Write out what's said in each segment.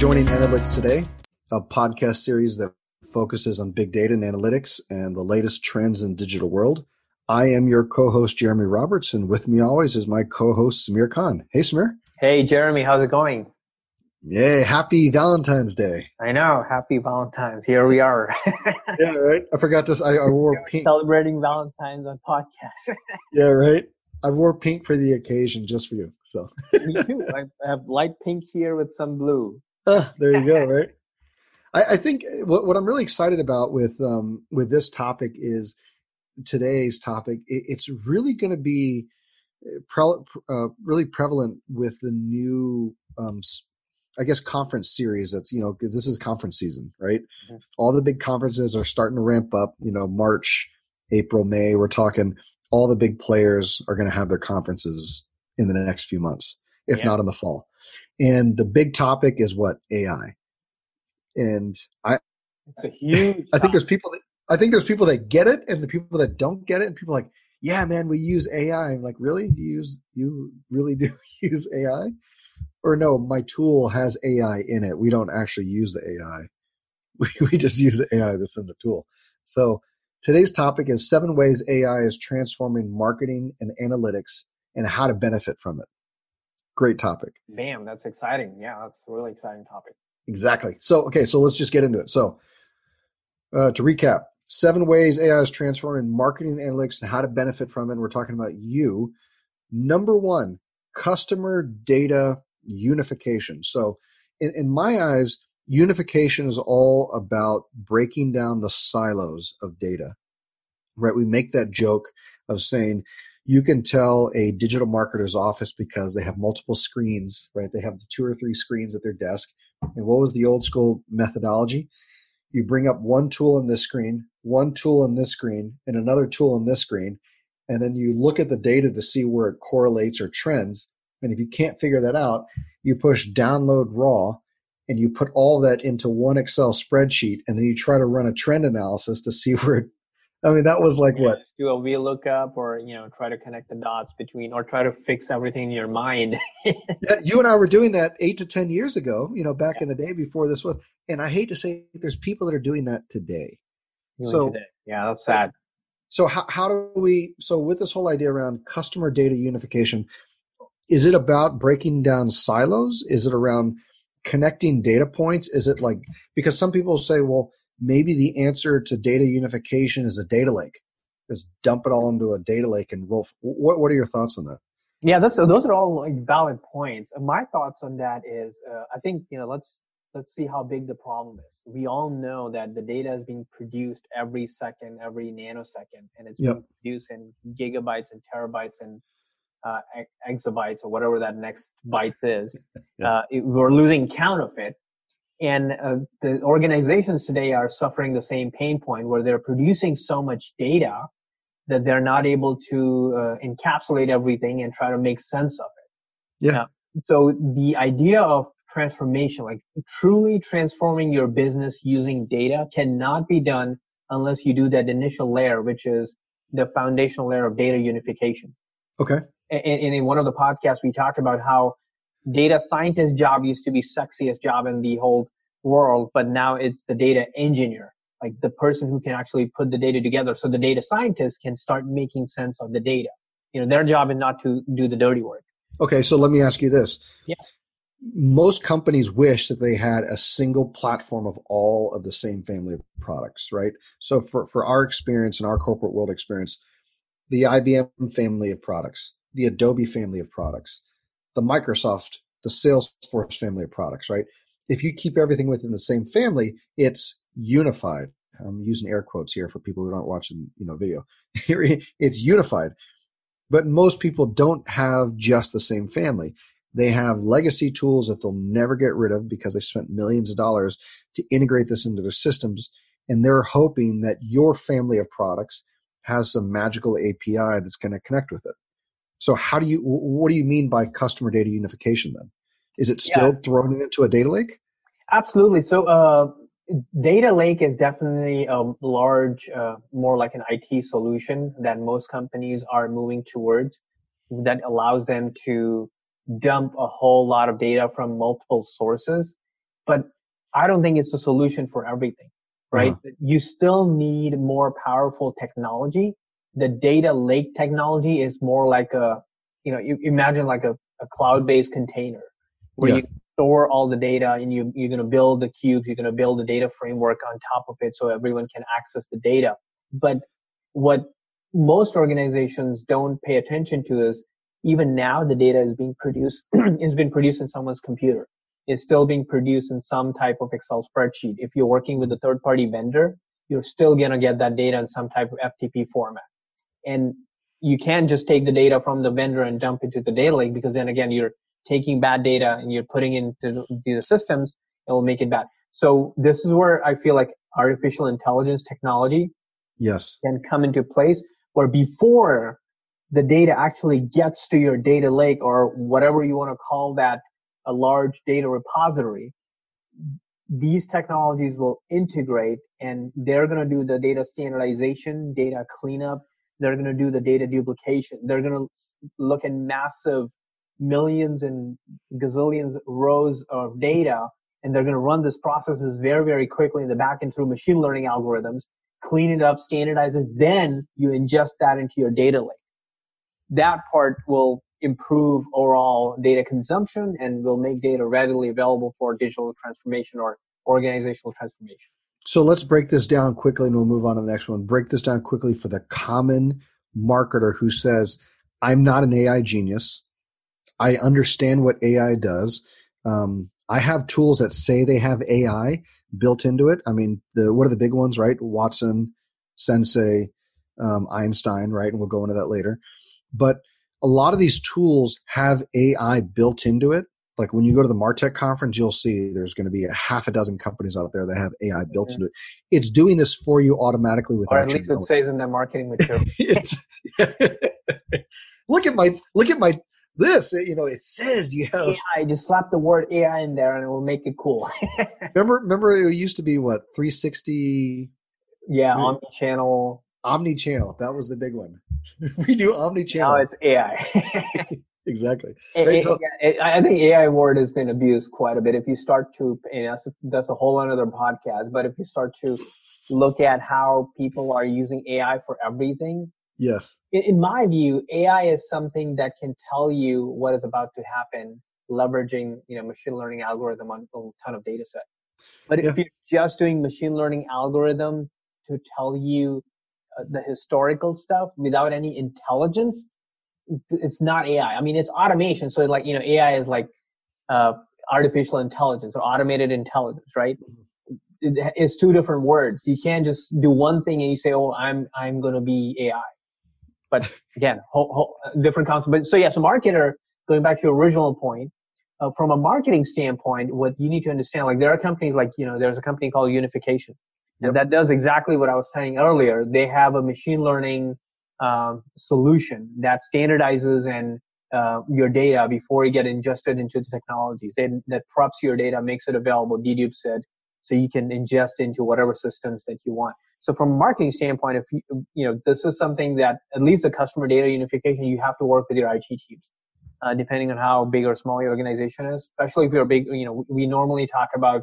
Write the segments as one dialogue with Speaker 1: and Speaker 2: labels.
Speaker 1: joining Analytics Today, a podcast series that focuses on big data and analytics and the latest trends in digital world. I am your co-host Jeremy Roberts, and with me always is my co-host Sameer Khan. Hey, Sameer.
Speaker 2: Hey, Jeremy. How's it going?
Speaker 1: Yay! Happy Valentine's Day.
Speaker 2: I know. Happy Valentine's. Here we are.
Speaker 1: yeah, right. I forgot this. I, I wore pink.
Speaker 2: Celebrating Valentine's on podcast.
Speaker 1: yeah, right. I wore pink for the occasion just for you. So.
Speaker 2: Me too. I have light pink here with some blue.
Speaker 1: Ah, there you go. Right. I, I think what, what I'm really excited about with um, with this topic is today's topic. It, it's really going to be uh, pre- uh, really prevalent with the new um, I guess conference series that's you know this is conference season, right? Mm-hmm. All the big conferences are starting to ramp up. You know, March, April, May. We're talking all the big players are going to have their conferences in the next few months, if yeah. not in the fall. And the big topic is what AI. And I,
Speaker 2: it's a huge.
Speaker 1: I think there's people that I think there's people that get it, and the people that don't get it, and people like, yeah, man, we use AI. I'm like, really? You use you really do use AI? or no, my tool has AI in it. We don't actually use the AI. We, we just use the AI that's in the tool. So today's topic is seven ways AI is transforming marketing and analytics and how to benefit from it. Great topic.
Speaker 2: Damn, that's exciting. Yeah, that's a really exciting topic.
Speaker 1: Exactly. So, okay, so let's just get into it. So, uh, to recap, seven ways AI is transforming marketing analytics and how to benefit from it. And we're talking about you. Number one, customer data unification. So, in, in my eyes, unification is all about breaking down the silos of data. Right? We make that joke of saying you can tell a digital marketer's office because they have multiple screens, right? They have two or three screens at their desk. And what was the old school methodology? You bring up one tool on this screen, one tool on this screen, and another tool on this screen. And then you look at the data to see where it correlates or trends. And if you can't figure that out, you push download raw and you put all that into one Excel spreadsheet and then you try to run a trend analysis to see where it, I mean, that was like yeah, what?
Speaker 2: Do a VLOOKUP or, you know, try to connect the dots between or try to fix everything in your mind.
Speaker 1: yeah, you and I were doing that eight to 10 years ago, you know, back yeah. in the day before this was. And I hate to say there's people that are doing that today.
Speaker 2: Doing so, today. yeah, that's sad.
Speaker 1: So how, how do we, so with this whole idea around customer data unification, is it about breaking down silos? Is it around connecting data points? Is it like because some people say, well, maybe the answer to data unification is a data lake. Just dump it all into a data lake and roll. What What are your thoughts on that?
Speaker 2: Yeah, that's those are all like valid points. My thoughts on that is, uh, I think you know, let's let's see how big the problem is. We all know that the data is being produced every second, every nanosecond, and it's yep. being produced in gigabytes and terabytes and uh, exabytes or whatever that next byte is. yeah. uh, it, we're losing count of it. And uh, the organizations today are suffering the same pain point where they're producing so much data that they're not able to uh, encapsulate everything and try to make sense of it.
Speaker 1: Yeah.
Speaker 2: so the idea of transformation, like truly transforming your business using data cannot be done unless you do that initial layer, which is the foundational layer of data unification.
Speaker 1: Okay
Speaker 2: and, in one of the podcasts we talked about how data scientist job used to be sexiest job in the whole world, but now it's the data engineer, like the person who can actually put the data together. So the data scientist can start making sense of the data. You know, their job is not to do the dirty work.
Speaker 1: Okay, so let me ask you this.
Speaker 2: Yeah.
Speaker 1: Most companies wish that they had a single platform of all of the same family of products, right? So for, for our experience and our corporate world experience, the IBM family of products, the Adobe family of products, the Microsoft, the Salesforce family of products, right? If you keep everything within the same family, it's unified. I'm using air quotes here for people who aren't watching, you know, video. it's unified. But most people don't have just the same family. They have legacy tools that they'll never get rid of because they spent millions of dollars to integrate this into their systems. And they're hoping that your family of products has some magical API that's going to connect with it. So how do you what do you mean by customer data unification then? Is it still yeah. thrown into a data lake?
Speaker 2: Absolutely. So uh, data lake is definitely a large, uh, more like an IT solution that most companies are moving towards that allows them to dump a whole lot of data from multiple sources. but I don't think it's a solution for everything, right? Uh-huh. You still need more powerful technology. The data lake technology is more like a, you know, you imagine like a, a cloud-based container where yeah. you store all the data and you, you're going to build the cubes, you're going to build the data framework on top of it so everyone can access the data. But what most organizations don't pay attention to is even now the data is being produced, is being produced in someone's computer is still being produced in some type of Excel spreadsheet. If you're working with a third party vendor, you're still going to get that data in some type of FTP format. And you can't just take the data from the vendor and dump it to the data lake because then again, you're taking bad data and you're putting it into the systems it will make it bad. So this is where I feel like artificial intelligence technology
Speaker 1: yes
Speaker 2: can come into place where before the data actually gets to your data lake or whatever you want to call that a large data repository, these technologies will integrate and they're going to do the data standardization, data cleanup. They're going to do the data duplication. They're going to look at massive millions and gazillions rows of data and they're going to run this processes very, very quickly in the back end through machine learning algorithms, clean it up, standardize it. Then you ingest that into your data lake. That part will improve overall data consumption and will make data readily available for digital transformation or organizational transformation.
Speaker 1: So let's break this down quickly and we'll move on to the next one. Break this down quickly for the common marketer who says, I'm not an AI genius. I understand what AI does. Um, I have tools that say they have AI built into it. I mean, the what are the big ones, right? Watson, Sensei, um, Einstein, right? And we'll go into that later. But a lot of these tools have AI built into it. Like when you go to the Martech conference, you'll see there's going to be a half a dozen companies out there that have AI built into it. It's doing this for you automatically without.
Speaker 2: Or at least it says in their marketing material.
Speaker 1: look at my look at my this. You know, it says you have
Speaker 2: AI. Just slap the word AI in there, and it will make it cool.
Speaker 1: remember, remember, it used to be what 360.
Speaker 2: Yeah, omni channel.
Speaker 1: Omni channel. That was the big one. we do omni channel.
Speaker 2: Now it's AI.
Speaker 1: Exactly.
Speaker 2: Right, so, I think AI word has been abused quite a bit. If you start to, and that's, that's a whole other podcast, but if you start to look at how people are using AI for everything.
Speaker 1: Yes.
Speaker 2: In, in my view, AI is something that can tell you what is about to happen, leveraging, you know, machine learning algorithm on a ton of data set. But yeah. if you're just doing machine learning algorithm to tell you uh, the historical stuff without any intelligence, it's not AI. I mean, it's automation. So like, you know, AI is like, uh, artificial intelligence or automated intelligence, right? it's two different words. You can't just do one thing and you say, "Oh, I'm I'm going to be AI." But again, whole, whole, different concept. But so yeah, so marketer. Going back to your original point, uh, from a marketing standpoint, what you need to understand, like there are companies like you know, there's a company called Unification, Yep. And that does exactly what I was saying earlier. They have a machine learning um, solution that standardizes and uh, your data before you get ingested into the technologies. They, that preps your data, makes it available, dedupe said, so you can ingest into whatever systems that you want. So from a marketing standpoint, if you, you know, this is something that at least the customer data unification, you have to work with your IT teams. Uh, depending on how big or small your organization is, especially if you're big, you know, we normally talk about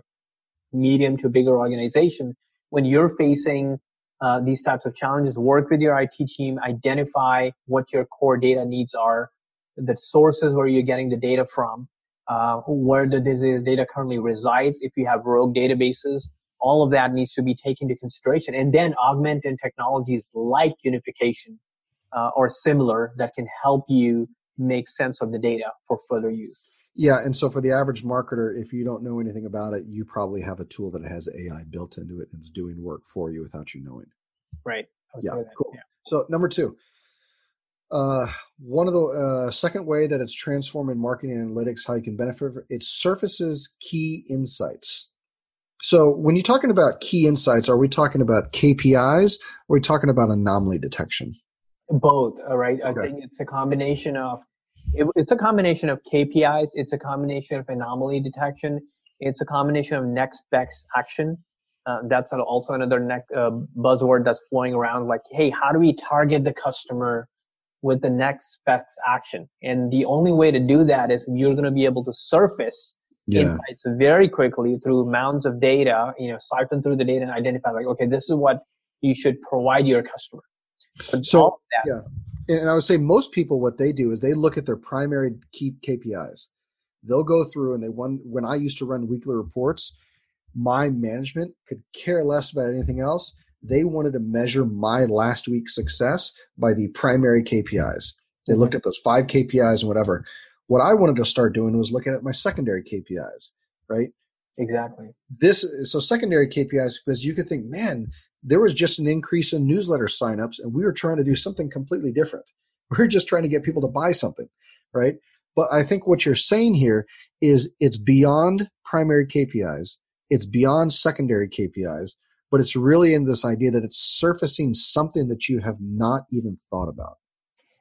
Speaker 2: medium to bigger organization when you're facing uh, these types of challenges, work with your IT team, identify what your core data needs are, the sources where you're getting the data from, uh, where the data currently resides. If you have rogue databases, all of that needs to be taken into consideration, and then augment in technologies like unification uh, or similar that can help you make sense of the data for further use.
Speaker 1: Yeah, and so for the average marketer, if you don't know anything about it, you probably have a tool that has AI built into it and is doing work for you without you knowing.
Speaker 2: Right.
Speaker 1: Yeah, cool. Yeah. So number two, uh, one of the uh, second way that it's transforming marketing analytics, how you can benefit, it surfaces key insights. So when you're talking about key insights, are we talking about KPIs? Or are we talking about anomaly detection?
Speaker 2: Both. All right. Okay. I think it's a combination of it, it's a combination of KPIs. It's a combination of anomaly detection. It's a combination of next best action. Uh, that's also another uh, buzzword that's flowing around. Like, hey, how do we target the customer with the next best action? And the only way to do that is you're going to be able to surface yeah. insights very quickly through mounds of data, you know, siphon through the data and identify like, okay, this is what you should provide your customer.
Speaker 1: so, yeah. And I would say most people, what they do is they look at their primary key KPIs. They'll go through and they run, when I used to run weekly reports, my management could care less about anything else. They wanted to measure my last week's success by the primary KPIs. They mm-hmm. looked at those five KPIs and whatever. What I wanted to start doing was looking at my secondary KPIs, right?
Speaker 2: Exactly.
Speaker 1: This so secondary KPIs because you could think, man, there was just an increase in newsletter signups, and we were trying to do something completely different. We we're just trying to get people to buy something, right? But I think what you're saying here is it's beyond primary KPIs, it's beyond secondary KPIs, but it's really in this idea that it's surfacing something that you have not even thought about.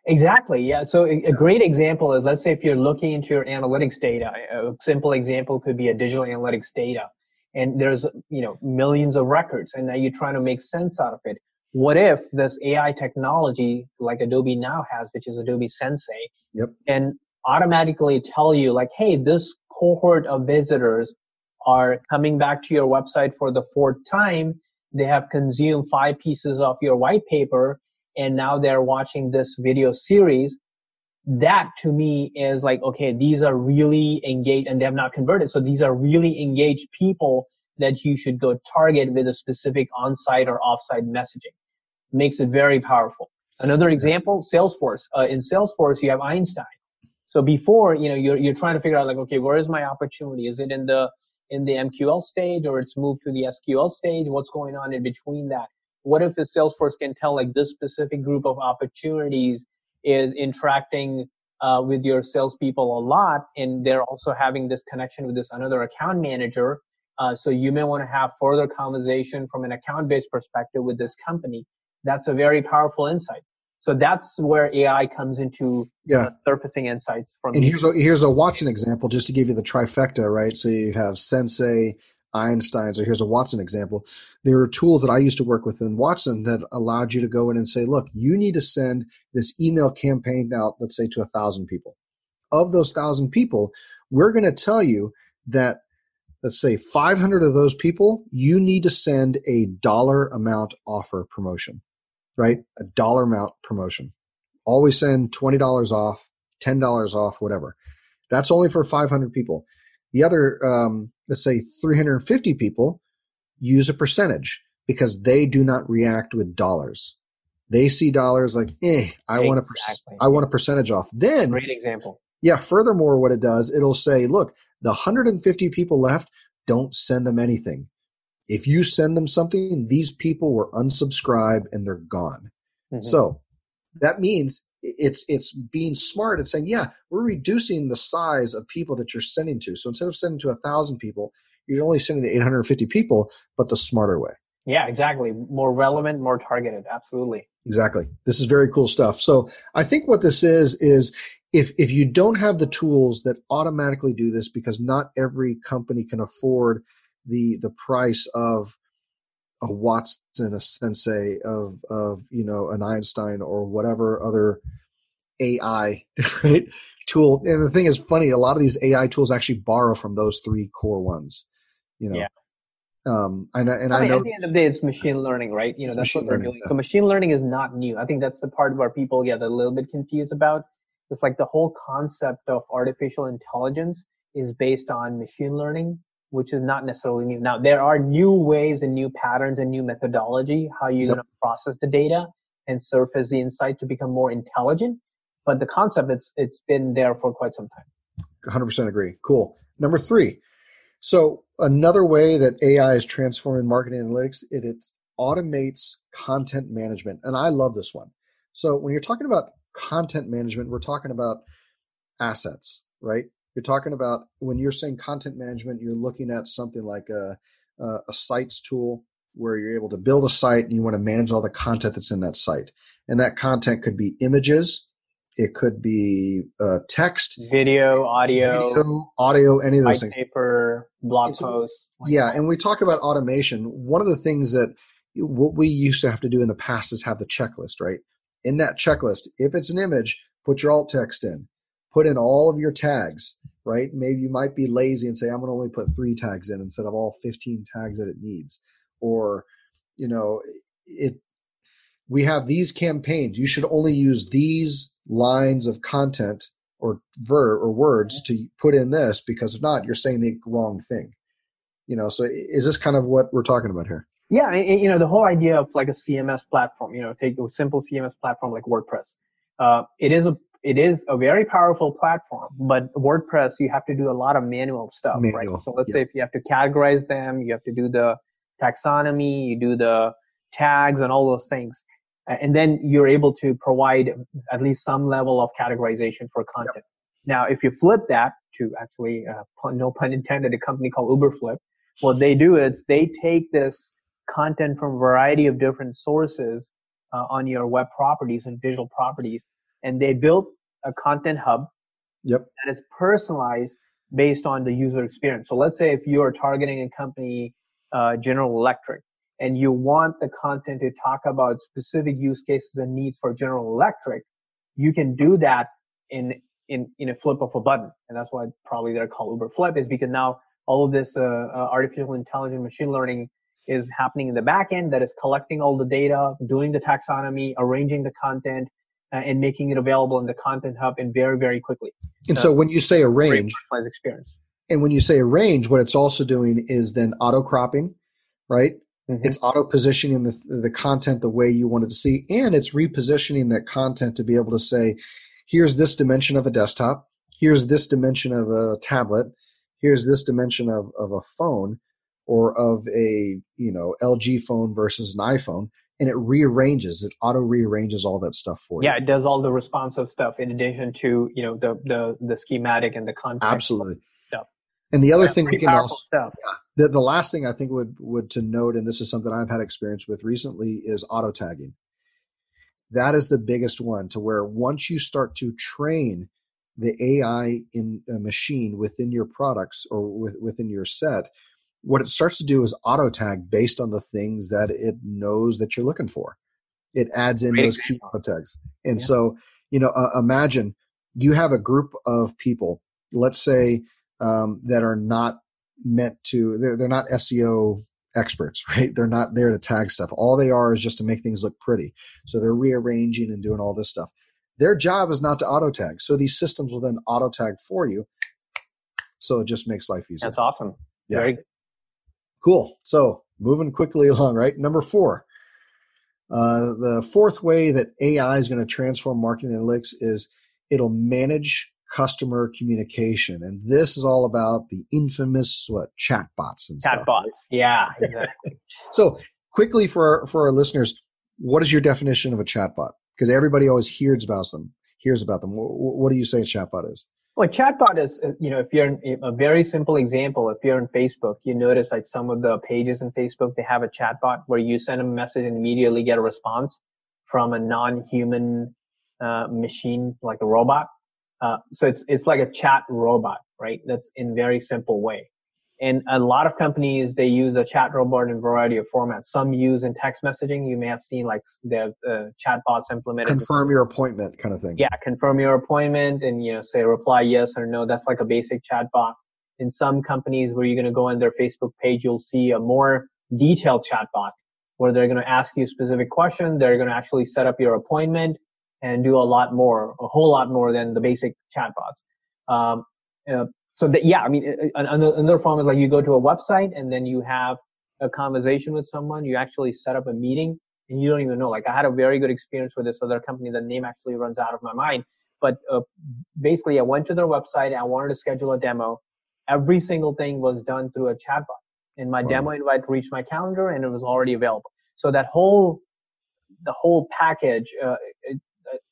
Speaker 2: Exactly. Yeah. So a, a, great example is let's say if you're looking into your analytics data, a simple example could be a digital analytics data and there's, you know, millions of records and now you're trying to make sense out of it. What if this AI technology like Adobe now has, which is Adobe Sensei,
Speaker 1: yep.
Speaker 2: and automatically tell you like, hey, this cohort of visitors are coming back to your website for the fourth time. They have consumed five pieces of your white paper and now they're watching this video series that to me is like okay these are really engaged and they have not converted. So these are really engaged people that you should go target with a specific on-site or off-site messaging. Makes it very powerful. Another example salesforce. Uh, in salesforce you have einstein. So before you know you're, you're trying to figure out like okay where is my opportunity? Is it in the in the mql stage or it's moved to the sql stage? What's going on in between that? What if the Salesforce can tell like this specific group of opportunities is interacting uh, with your salespeople a lot, and they're also having this connection with this another account manager. Uh, so you may want to have further conversation from an account-based perspective with this company. That's a very powerful insight. So that's where AI comes into yeah. Surfacing insights from.
Speaker 1: And here's a, here's a Watson example, just to give you the trifecta, right? So you have Sensei, Einstein's, or here's a Watson example. There are tools that I used to work with in Watson that allowed you to go in and say, look, you need to send this email campaign out, let's say to a thousand people. Of those thousand people, we're going to tell you that, let's say 500 of those people, you need to send a dollar amount offer promotion, right? A dollar amount promotion. Always send $20 off, $10 off, whatever. That's only for 500 people. The other, um, let's say 350 people use a percentage because they do not react with dollars. They see dollars like, eh, I exactly. want a, per- I want a percentage off. Then,
Speaker 2: great example.
Speaker 1: Yeah. Furthermore, what it does, it'll say, look, the 150 people left, don't send them anything. If you send them something, these people were unsubscribed and they're gone. Mm-hmm. So that means it's it's being smart and saying, yeah, we're reducing the size of people that you're sending to. So instead of sending to a thousand people, you're only sending to 850 people, but the smarter way.
Speaker 2: Yeah, exactly. More relevant, more targeted. Absolutely.
Speaker 1: Exactly. This is very cool stuff. So I think what this is is if if you don't have the tools that automatically do this, because not every company can afford the the price of a Watson, a Sensei, of of you know an Einstein or whatever other AI right, tool. And the thing is funny, a lot of these AI tools actually borrow from those three core ones. You know.
Speaker 2: Yeah.
Speaker 1: Um, and, and I, mean, I know
Speaker 2: at the end of the day, it's machine learning, right? You know, that's what they're learning, doing. Yeah. So machine learning is not new. I think that's the part where people get a little bit confused about. It's like the whole concept of artificial intelligence is based on machine learning which is not necessarily new. Now, there are new ways and new patterns and new methodology how you're yep. going to process the data and surface the insight to become more intelligent. But the concept, it's it's been there for quite some time.
Speaker 1: 100% agree. Cool. Number three. So another way that AI is transforming marketing analytics, it, it automates content management. And I love this one. So when you're talking about content management, we're talking about assets, right? You're talking about when you're saying content management, you're looking at something like a, a, a sites tool where you're able to build a site and you want to manage all the content that's in that site. And that content could be images, it could be uh, text,
Speaker 2: video, audio,
Speaker 1: video, audio, any of those things.
Speaker 2: Paper, blog it's, posts.
Speaker 1: Like yeah, that. and we talk about automation. One of the things that what we used to have to do in the past is have the checklist, right? In that checklist, if it's an image, put your alt text in put in all of your tags, right? Maybe you might be lazy and say, I'm going to only put three tags in instead of all 15 tags that it needs. Or, you know, it, we have these campaigns. You should only use these lines of content or verb or words to put in this because if not, you're saying the wrong thing. You know, so is this kind of what we're talking about here?
Speaker 2: Yeah, you know, the whole idea of like a CMS platform, you know, take a simple CMS platform like WordPress. Uh, it is a it is a very powerful platform, but WordPress you have to do a lot of manual stuff, manual. right? So let's yeah. say if you have to categorize them, you have to do the taxonomy, you do the tags and all those things. And then you're able to provide at least some level of categorization for content. Yep. Now, if you flip that to actually, uh, no pun intended, a company called Uberflip, what they do is they take this content from a variety of different sources uh, on your web properties and digital properties, and they built a content hub
Speaker 1: yep.
Speaker 2: that is personalized based on the user experience. So let's say if you are targeting a company, uh, General Electric, and you want the content to talk about specific use cases and needs for General Electric, you can do that in in in a flip of a button, and that's why probably they're called Uberflip, is because now all of this uh, uh, artificial intelligence, machine learning is happening in the back end that is collecting all the data, doing the taxonomy, arranging the content, uh, and making it available in the content hub and very very quickly.
Speaker 1: And so when you say arrange,
Speaker 2: experience.
Speaker 1: And when you say arrange, what it's also doing is then auto cropping, right? Mm-hmm. It's auto positioning the the content the way you want it to see, and it's repositioning that content to be able to say, here's this dimension of a desktop, here's this dimension of a tablet, here's this dimension of, of a phone or of a you know LG phone versus an iPhone, and it rearranges, it auto rearranges all that stuff for you.
Speaker 2: Yeah, it does all the responsive stuff in addition to you know the the the schematic and the content.
Speaker 1: Absolutely. And the other
Speaker 2: yeah,
Speaker 1: thing we can also,
Speaker 2: yeah,
Speaker 1: the, the last thing I think would, would to note, and this is something I've had experience with recently is auto tagging. That is the biggest one to where once you start to train the AI in a machine within your products or with, within your set, what it starts to do is auto tag based on the things that it knows that you're looking for. It adds in Great those key auto tags. And yeah. so, you know, uh, imagine you have a group of people, let's say um, that are not meant to they're, they're not seo experts right? They're not there to tag stuff. All they are is just to make things look pretty. So they're rearranging and doing all this stuff. Their job is not to auto tag so these systems will then auto tag for you. So it just makes life easier.
Speaker 2: That's awesome. Yeah. Very-
Speaker 1: cool so moving quickly along right number four uh, the fourth way that ai is going to transform marketing analytics is it'll manage customer communication. And this is all about the infamous what chatbots and stuff.
Speaker 2: chatbots. Right?
Speaker 1: Yeah, exactly. so quickly for our, for our listeners, what is your definition of a chatbot? Because everybody always hears about them. Hears about them. What, what do you say a chatbot is?
Speaker 2: Well, chatbot is, uh, you know, if you're in a very simple example, if you're in Facebook, you notice like some of the pages in Facebook, they have a chatbot where you send a message and immediately get a response from a non-human uh, machine, like a robot. Uh, so it's it's like a chat robot, right? That's in very simple way. And a lot of companies they use a chat robot in a variety of formats. Some use in text messaging. You may have seen like the uh, chatbots implemented.
Speaker 1: Confirm your appointment, kind of thing.
Speaker 2: Yeah, confirm your appointment, and you know say reply yes or no. That's like a basic chat bot. In some companies where you're going to go on their Facebook page, you'll see a more detailed chat bot where they're going to ask you specific question. They're going to actually set up your appointment and do a lot more, a whole lot more than the basic chatbots. Um, uh, so that, yeah, I mean, another form is like you go to a website and then you have a conversation with someone. You actually set up a meeting and you don't even know. Like I had a very good experience with this other company. The name actually runs out of my mind. But uh, basically, I went to their website. I wanted to schedule a demo. Every single thing was done through a chatbot, and my wow. demo invite reached my calendar, and it was already available. So that whole the whole package uh, it,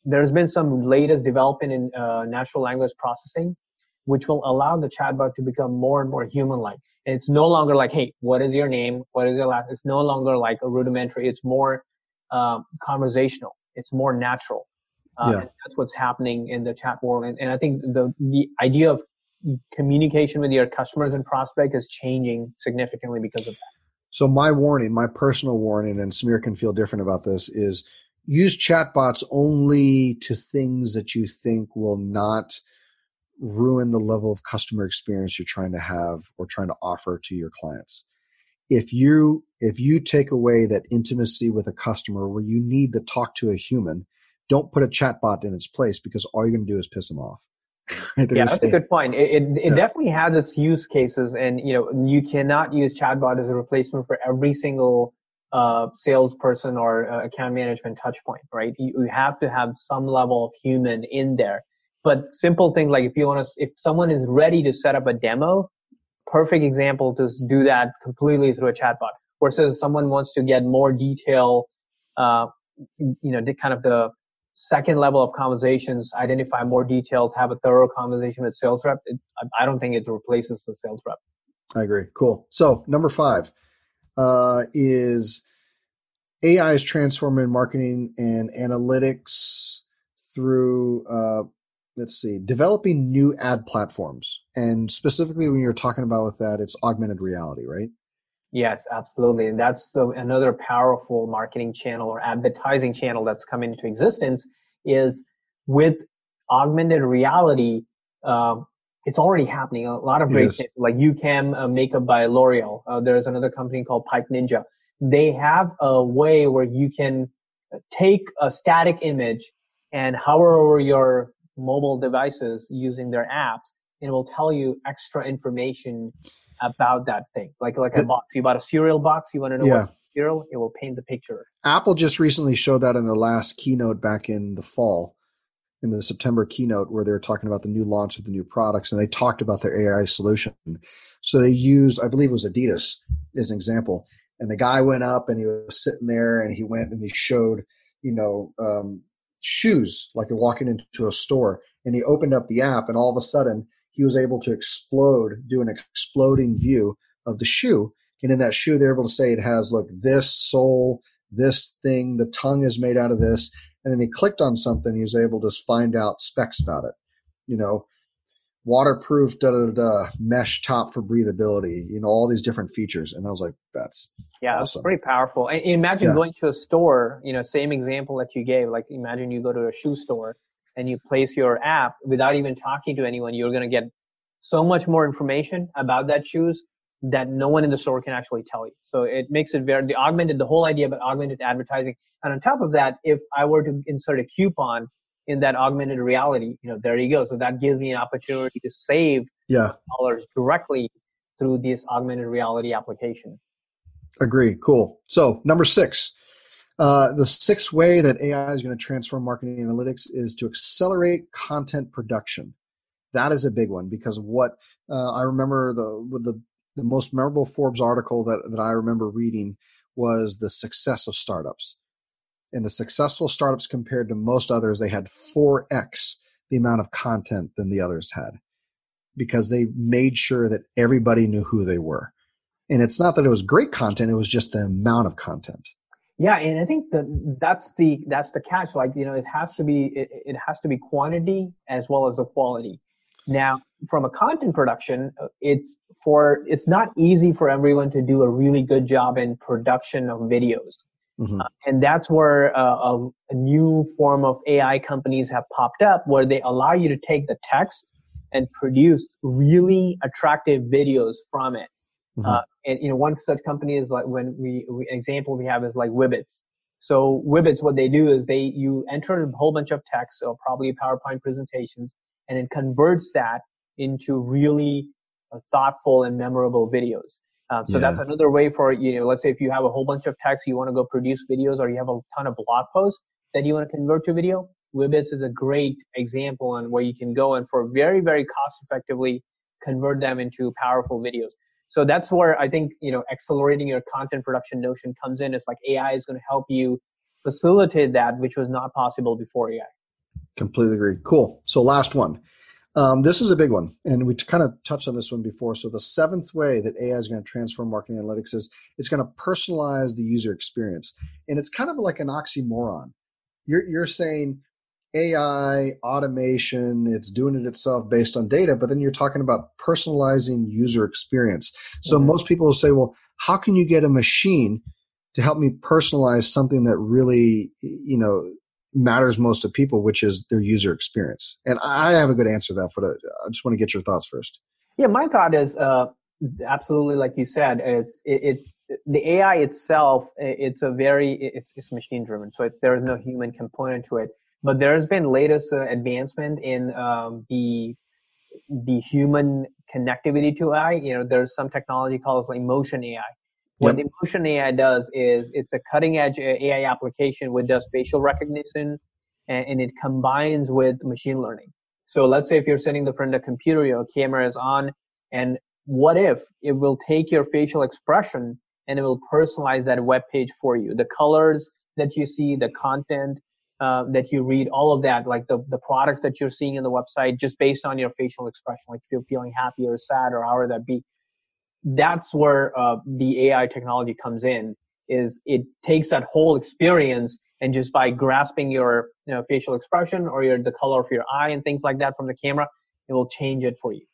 Speaker 2: there's been some latest development in uh, natural language processing, which will allow the chatbot to become more and more human-like. And it's no longer like, hey, what is your name? What is your last? It's no longer like a rudimentary. It's more um, conversational. It's more natural. Uh, yeah. that's what's happening in the chat world. And, and I think the the idea of communication with your customers and prospect is changing significantly because of that.
Speaker 1: So my warning, my personal warning, and Sameer can feel different about this, is use chatbots only to things that you think will not ruin the level of customer experience you're trying to have or trying to offer to your clients. If you if you take away that intimacy with a customer where you need to talk to a human, don't put a chatbot in its place because all you're going to do is piss them off.
Speaker 2: yeah, that's say, a good point. It, it, it yeah. definitely has its use cases, and you know you cannot use chatbot as a replacement for every single uh, salesperson or uh, account management touch point, right? You, you have to have some level of human in there. But simple things like if you want to, if someone is ready to set up a demo, perfect example to do that completely through a chatbot. Versus someone wants to get more detail, uh, you know, the, kind of the second level of conversations, identify more details, have a thorough conversation with sales rep. It, I don't think it replaces the sales rep.
Speaker 1: I agree. Cool. So number five uh, is AI is transforming marketing and analytics through uh, let's see, developing new ad platforms. And specifically, when you're talking about with that, it's augmented reality, right?
Speaker 2: Yes, absolutely. And that's so another powerful marketing channel or advertising channel that's come into existence is with augmented reality. Uh, it's already happening. A lot of great yes. things like YouCam uh, Makeup by L'Oreal. Uh, there's another company called Pipe Ninja. They have a way where you can take a static image and hover over your mobile devices using their apps and it will tell you extra information about that thing. Like like a box. You bought a cereal box, you want to know yeah. what cereal, it will paint the picture.
Speaker 1: Apple just recently showed that in their last keynote back in the fall, in the September keynote where they were talking about the new launch of the new products and they talked about their AI solution. So they used, I believe it was Adidas as an example. And the guy went up and he was sitting there and he went and he showed, you know, um, shoes, like walking into a store. And he opened up the app and all of a sudden he was able to explode, do an exploding view of the shoe. And in that shoe, they're able to say it has, look, this sole, this thing, the tongue is made out of this. And then he clicked on something, he was able to find out specs about it. You know, waterproof, da da da, mesh top for breathability, you know, all these different features. And I was like, that's
Speaker 2: yeah,
Speaker 1: awesome.
Speaker 2: pretty powerful. And imagine yeah. going to a store, you know, same example that you gave, like imagine you go to a shoe store and you place your app without even talking to anyone, you're going to get so much more information about that shoes that no one in the store can actually tell you. So it makes it very the augmented the whole idea about augmented advertising. And on top of that, if I were to insert a coupon in that augmented reality, you know, there you go. So that gives me an opportunity to save
Speaker 1: yeah.
Speaker 2: dollars directly through this augmented reality application.
Speaker 1: Agree. Cool. So number six, uh, the sixth way that AI is going to transform marketing analytics is to accelerate content production. That is a big one because what uh, I remember the the the most memorable Forbes article that that I remember reading was the success of startups. And the successful startups compared to most others, they had 4x the amount of content than the others had because they made sure that everybody knew who they were. And it's not that it was great content, it was just the amount of content.
Speaker 2: Yeah, and I think that that's the that's the catch. Like you know, it has to be it, it has to be quantity as well as the quality. Now, from a content production, uh, it's for it's not easy for everyone to do a really good job in production of videos, mm-hmm. uh, and that's where uh, a, a new form of AI companies have popped up, where they allow you to take the text and produce really attractive videos from it. Mm-hmm. Uh, and you know, one such company is like when we, we example we have is like Wibbitz. So Wibbitz, what they do is they you enter a whole bunch of text, so probably PowerPoint presentations, and it converts that into really uh, thoughtful and memorable videos. Um, so yeah. that's another way for you know, let's say if you have a whole bunch of text, you want to go produce videos, or you have a ton of blog posts that you want to convert to video. Wibbitz is a great example on where you can go and for very very cost effectively convert them into powerful videos. So that's where I think, you know, accelerating your content production notion comes in. It's like AI is going to help you facilitate that, which was not possible before AI.
Speaker 1: Completely agree. Cool. So last one. Um, this is a big one, and we kind of touched on this one before. So the seventh way that AI is going to transform marketing analytics is it's going to personalize the user experience, and it's kind of like an oxymoron. You're you're saying AI, automation, it's doing it itself based on data, but then you're talking about personalizing user experience. So mm-hmm. most people will say, well, how can you get a machine to help me personalize something that really, you know, matters most to people, which is their user experience. And I have a good answer to that, but I just want to get your thoughts first.
Speaker 2: Yeah, my thought is uh, absolutely like you said. Is it, it, the AI itself? It's a very it's, it's machine driven, so there is no human component to it. But there has been latest uh, advancement in um, the the human connectivity to AI. You know, there's some technology called emotion AI. What yep. emotion AI does is it's a cutting edge AI application which does facial recognition and, and, it combines with machine learning. So let's say if you're sitting in front of a computer, your camera is on, and what if it will take your facial expression and it will personalize that web page for you? The colors that you see, the content uh, that you read, all of that, like the, the products that you're seeing in the website, just based on your facial expression, like if you're feeling happy or sad or however that be that's where uh, the AI technology comes in. Is it takes that whole experience and just by grasping your you know, facial expression or your the color of your eye and things like that from the camera, it will change it for you.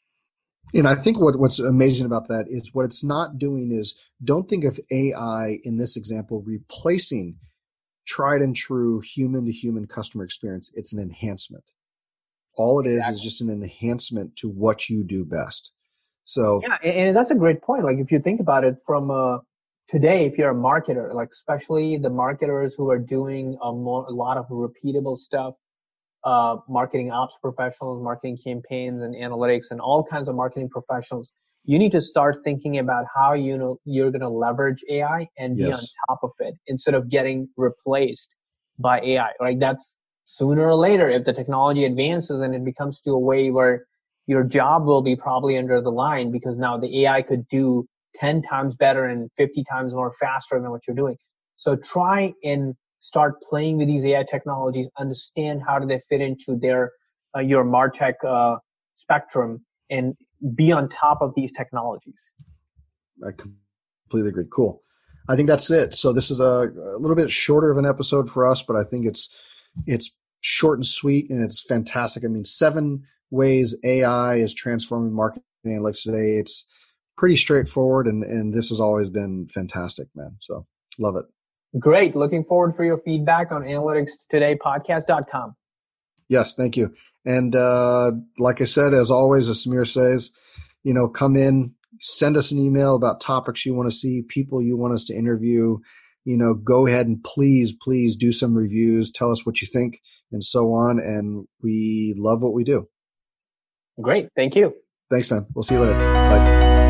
Speaker 1: And I think what, what's amazing about that is what it's not doing is don't think of AI in this example replacing tried and true human to human customer experience. It's an enhancement. All it is exactly. is just an enhancement to what you do best. So
Speaker 2: yeah, and that's a great point. Like if you think about it from uh, today, if you're a marketer, like especially the marketers who are doing a, more, a lot of repeatable stuff, uh, marketing ops professionals, marketing campaigns and analytics and all kinds of marketing professionals, you need to start thinking about how you know you're going to leverage AI and yes. be on top of it instead of getting replaced by AI. Right? That's sooner or later if the technology advances and it becomes to a way where your job will be probably under the line because now the AI could do 10 times better and 50 times more faster than what you're doing. So try and start playing with these AI technologies, understand how do they fit into their uh, your Martech uh, spectrum, and be on top of these technologies.
Speaker 1: I completely agree. Cool. I think that's it. So this is a, a little bit shorter of an episode for us, but I think it's it's short and sweet and it's fantastic. I mean, seven ways AI is transforming marketing analytics today. It's pretty straightforward, and and this has always been fantastic, man. So love it.
Speaker 2: Great. Looking forward for your feedback on analyticstodaypodcast.com.
Speaker 1: Yes, thank you. And uh, like I said, as always, as Sameer says, you know, come in, send us an email about topics you want to see, people you want us to interview. You know, go ahead and please, please do some reviews. Tell us what you think and so on. And we love what we do.
Speaker 2: Great. Thank you.
Speaker 1: Thanks, man. We'll see you later. Bye.